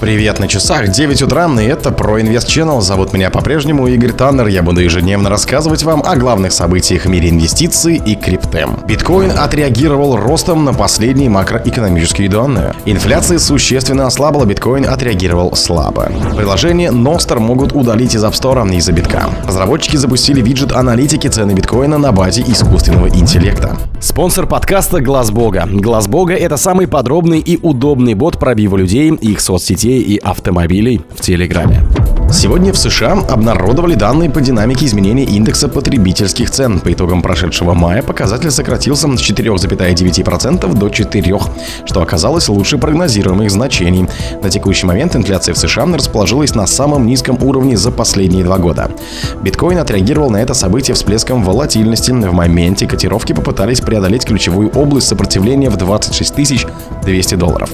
Привет на часах, 9 утра, и это про Инвест Channel. Зовут меня по-прежнему Игорь Таннер. Я буду ежедневно рассказывать вам о главных событиях в мире инвестиций и крипты. Биткоин отреагировал ростом на последние макроэкономические данные. Инфляция существенно ослабла, биткоин отреагировал слабо. Приложение Nostr могут удалить из App Store из-за битка. Разработчики запустили виджет аналитики цены биткоина на базе искусственного интеллекта. Спонсор подкаста Глаз Бога. Глаз Бога это самый подробный и удобный бот пробива людей, их соцсетей детей и автомобилей в Телеграме. Сегодня в США обнародовали данные по динамике изменения индекса потребительских цен. По итогам прошедшего мая показатель сократился с 4,9% до 4%, что оказалось лучше прогнозируемых значений. На текущий момент инфляция в США расположилась на самом низком уровне за последние два года. Биткоин отреагировал на это событие всплеском волатильности. В моменте котировки попытались преодолеть ключевую область сопротивления в 26 200 долларов.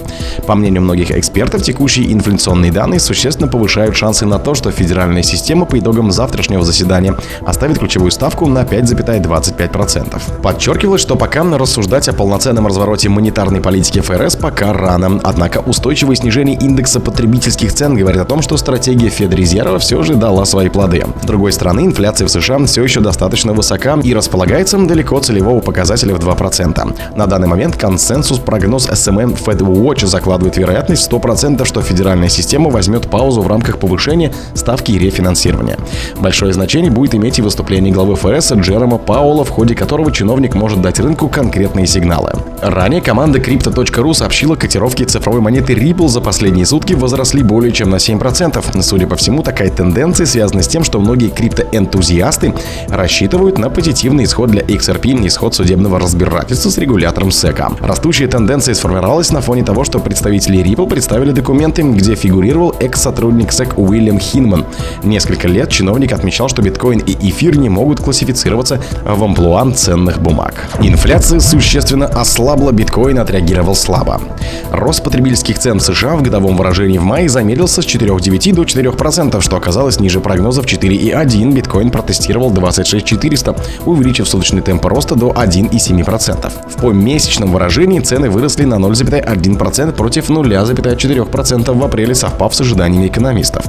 По мнению многих экспертов, текущие инфляционные данные существенно повышают шансы на то, что федеральная система по итогам завтрашнего заседания оставит ключевую ставку на 5,25%. Подчеркивалось, что пока рассуждать о полноценном развороте монетарной политики ФРС пока рано, однако устойчивое снижение индекса потребительских цен говорит о том, что стратегия Федрезерва все же дала свои плоды. С другой стороны, инфляция в США все еще достаточно высока и располагается далеко целевого показателя в 2%. На данный момент консенсус прогноз SMM FedWatch закладывает вероятность 100%, что федеральная система возьмет паузу в рамках повышения ставки и рефинансирования. Большое значение будет иметь и выступление главы ФРС Джерома Паула, в ходе которого чиновник может дать рынку конкретные сигналы. Ранее команда Crypto.ru сообщила, котировки цифровой монеты Ripple за последние сутки возросли более чем на 7%. Судя по всему, такая тенденция связана с тем, что многие криптоэнтузиасты рассчитывают на позитивный исход для XRP, исход судебного разбирательства с регулятором SEC. Растущая тенденция сформировалась на фоне того, что представители Ripple представили документы, где фигурировал экс-сотрудник SEC Уильям Хинман. Несколько лет чиновник отмечал, что биткоин и эфир не могут классифицироваться в амплуан ценных бумаг. Инфляция существенно ослабла, биткоин отреагировал слабо. Рост потребительских цен в США в годовом выражении в мае замедлился с 4,9 до 4%, что оказалось ниже прогнозов 4,1. Биткоин протестировал 26 увеличив суточный темп роста до 1,7%. В помесячном выражении цены выросли на 0,1% против 0,4% в апреле, совпав с ожиданиями экономистов.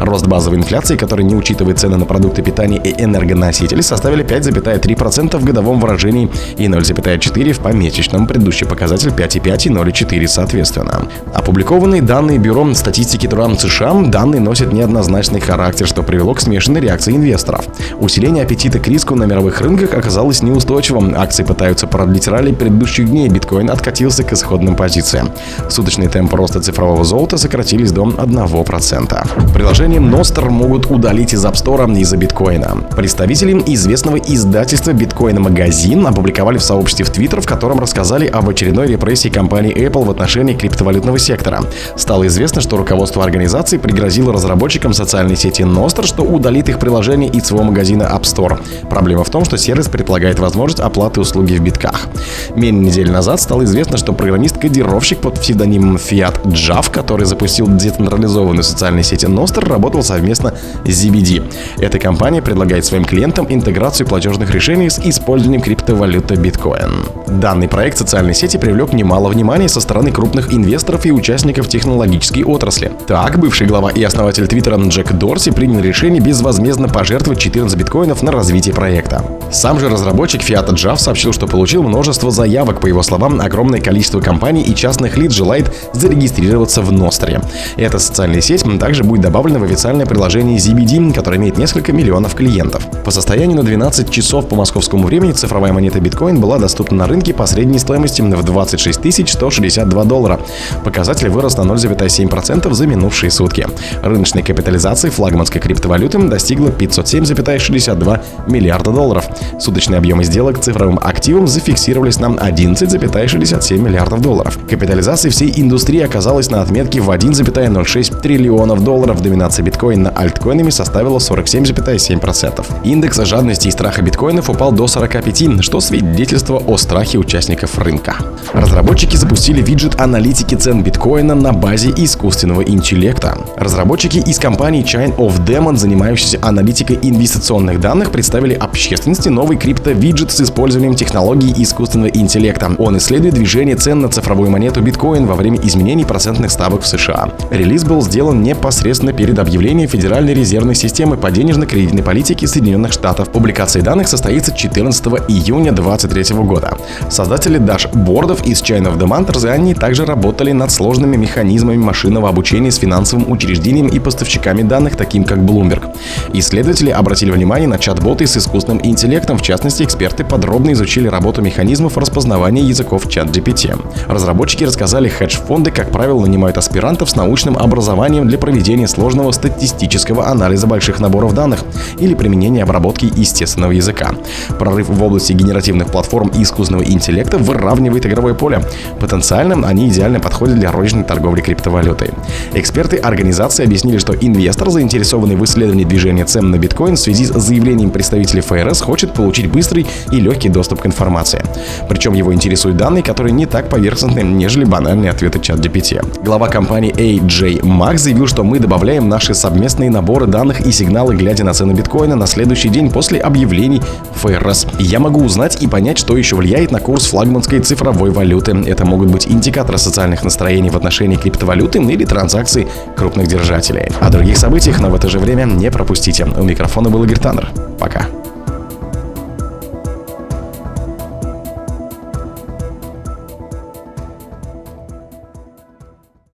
Рост базовой инфляции, который не учитывает цены на продукты питания и энергоносители, составили 5,3% в годовом выражении и 0,4% в помесячном, предыдущий показатель 5,5 и 0,4 соответственно. Опубликованные данные Бюро статистики труда США, данные носят неоднозначный характер, что привело к смешанной реакции инвесторов. Усиление аппетита к риску на мировых рынках оказалось неустойчивым. Акции пытаются продлить ралли предыдущих дней, биткоин откатился к исходным позициям. Суточный темп роста цифрового золота сократились до 1%. Приложение Nostr могут удалить из App Store из-за биткоина. Представители известного издательства Bitcoin Magazine опубликовали в сообществе в Twitter, в котором рассказали об очередной репрессии компании Apple в отношении криптовалютного сектора. Стало известно, что руководство организации пригрозило разработчикам социальной сети Nostr, что удалит их приложение из своего магазина App Store. Проблема в том, что сервис предполагает возможность оплаты услуги в битках. Менее недели назад стало известно, что программист-кодировщик под псевдонимом Fiat Jav, который запустил децентрализованную социальной сети Nostr, работал совместно с ZBD. Эта компания предлагает своим клиентам интеграцию платежных решений с использованием криптовалюты биткоин. Данный проект социальной сети привлек немало внимания со стороны крупных инвесторов и участников технологической отрасли. Так, бывший глава и основатель Твиттера Джек Дорси принял решение безвозмездно пожертвовать 14 биткоинов на развитие проекта. Сам же разработчик Fiat Jav сообщил, что получил множество заявок. По его словам, огромное количество компаний и частных лиц желает зарегистрироваться в Ностре. Эта социальная сеть также будет добавлена в официальное приложение ZBD, которое имеет несколько миллионов клиентов. По состоянию на 12 часов по московскому времени цифровая монета биткоин была доступна на рынке по средней стоимости в 26 162 доллара. Показатель вырос на 0,7% за минувшие сутки. Рыночная капитализация флагманской криптовалюты достигла 507,62 миллиарда долларов. Суточные объемы сделок цифровым активом зафиксировались на 11,67 миллиардов долларов. Капитализация всей индустрии оказалась на отметке в 1,06 триллионов долларов. Доминация биткоина на альткоинами составила 47,7%. Индекс жадности и страха биткоинов упал до 45, что свидетельство о страхе участников рынка. Разработчики запустили виджет аналитики цен биткоина на базе искусственного интеллекта. Разработчики из компании Chain of Demon, занимающиеся аналитикой инвестиционных данных, представили общественности новый крипто-виджет с использованием технологий искусственного интеллекта. Он исследует движение цен на цифровую монету биткоин во время изменений процентных ставок в США. Релиз был сделан непосредственно перед объявлением Федеральной резервной системы по денежно-кредитной политике Соединенных Штатов. Публикация данных состоится 14 июня 2023 года. Создатели дашбордов из Chain of Demand ранее также работали над сложными механизмами машинного обучения с финансовым учреждением и поставщиками данных, таким как Bloomberg. Исследователи обратили внимание на чат-боты с искусственным интеллектом. В частности, эксперты подробно изучили работу механизмов распознавания языков чат GPT. Разработчики рассказали, хедж-фонды, как правило, нанимают аспирантов с научным образованием для проведения сложного статистического анализа больших наборов данных или применения обработки естественного языка. Прорыв в области генеративных платформ и искусственного интеллекта выравнивает игровое поле. Потенциально они идеально подходят для розничной торговли криптовалютой. Эксперты организации объяснили, что инвестор, заинтересованный в исследовании движения цен на биткоин в связи с заявлением представителей ФРС, хочет получить быстрый и легкий доступ к информации. Причем его интересуют данные, которые не так поверхностны, нежели банальные ответы чат GPT. Глава компании AJ Max заявил, что мы добавляем наши совместные наборы данных и сигналы, глядя на цены биткоина на следующий день после объявлений ФРС. Я могу узнать и понять, что еще влияет на курс флагманской цифровой валюты. Это могут быть индикаторы социальных настроений в отношении криптовалюты или транзакций крупных держателей. О других событиях, но в это же время не пропустите. У микрофона был Игорь Таннер. Пока.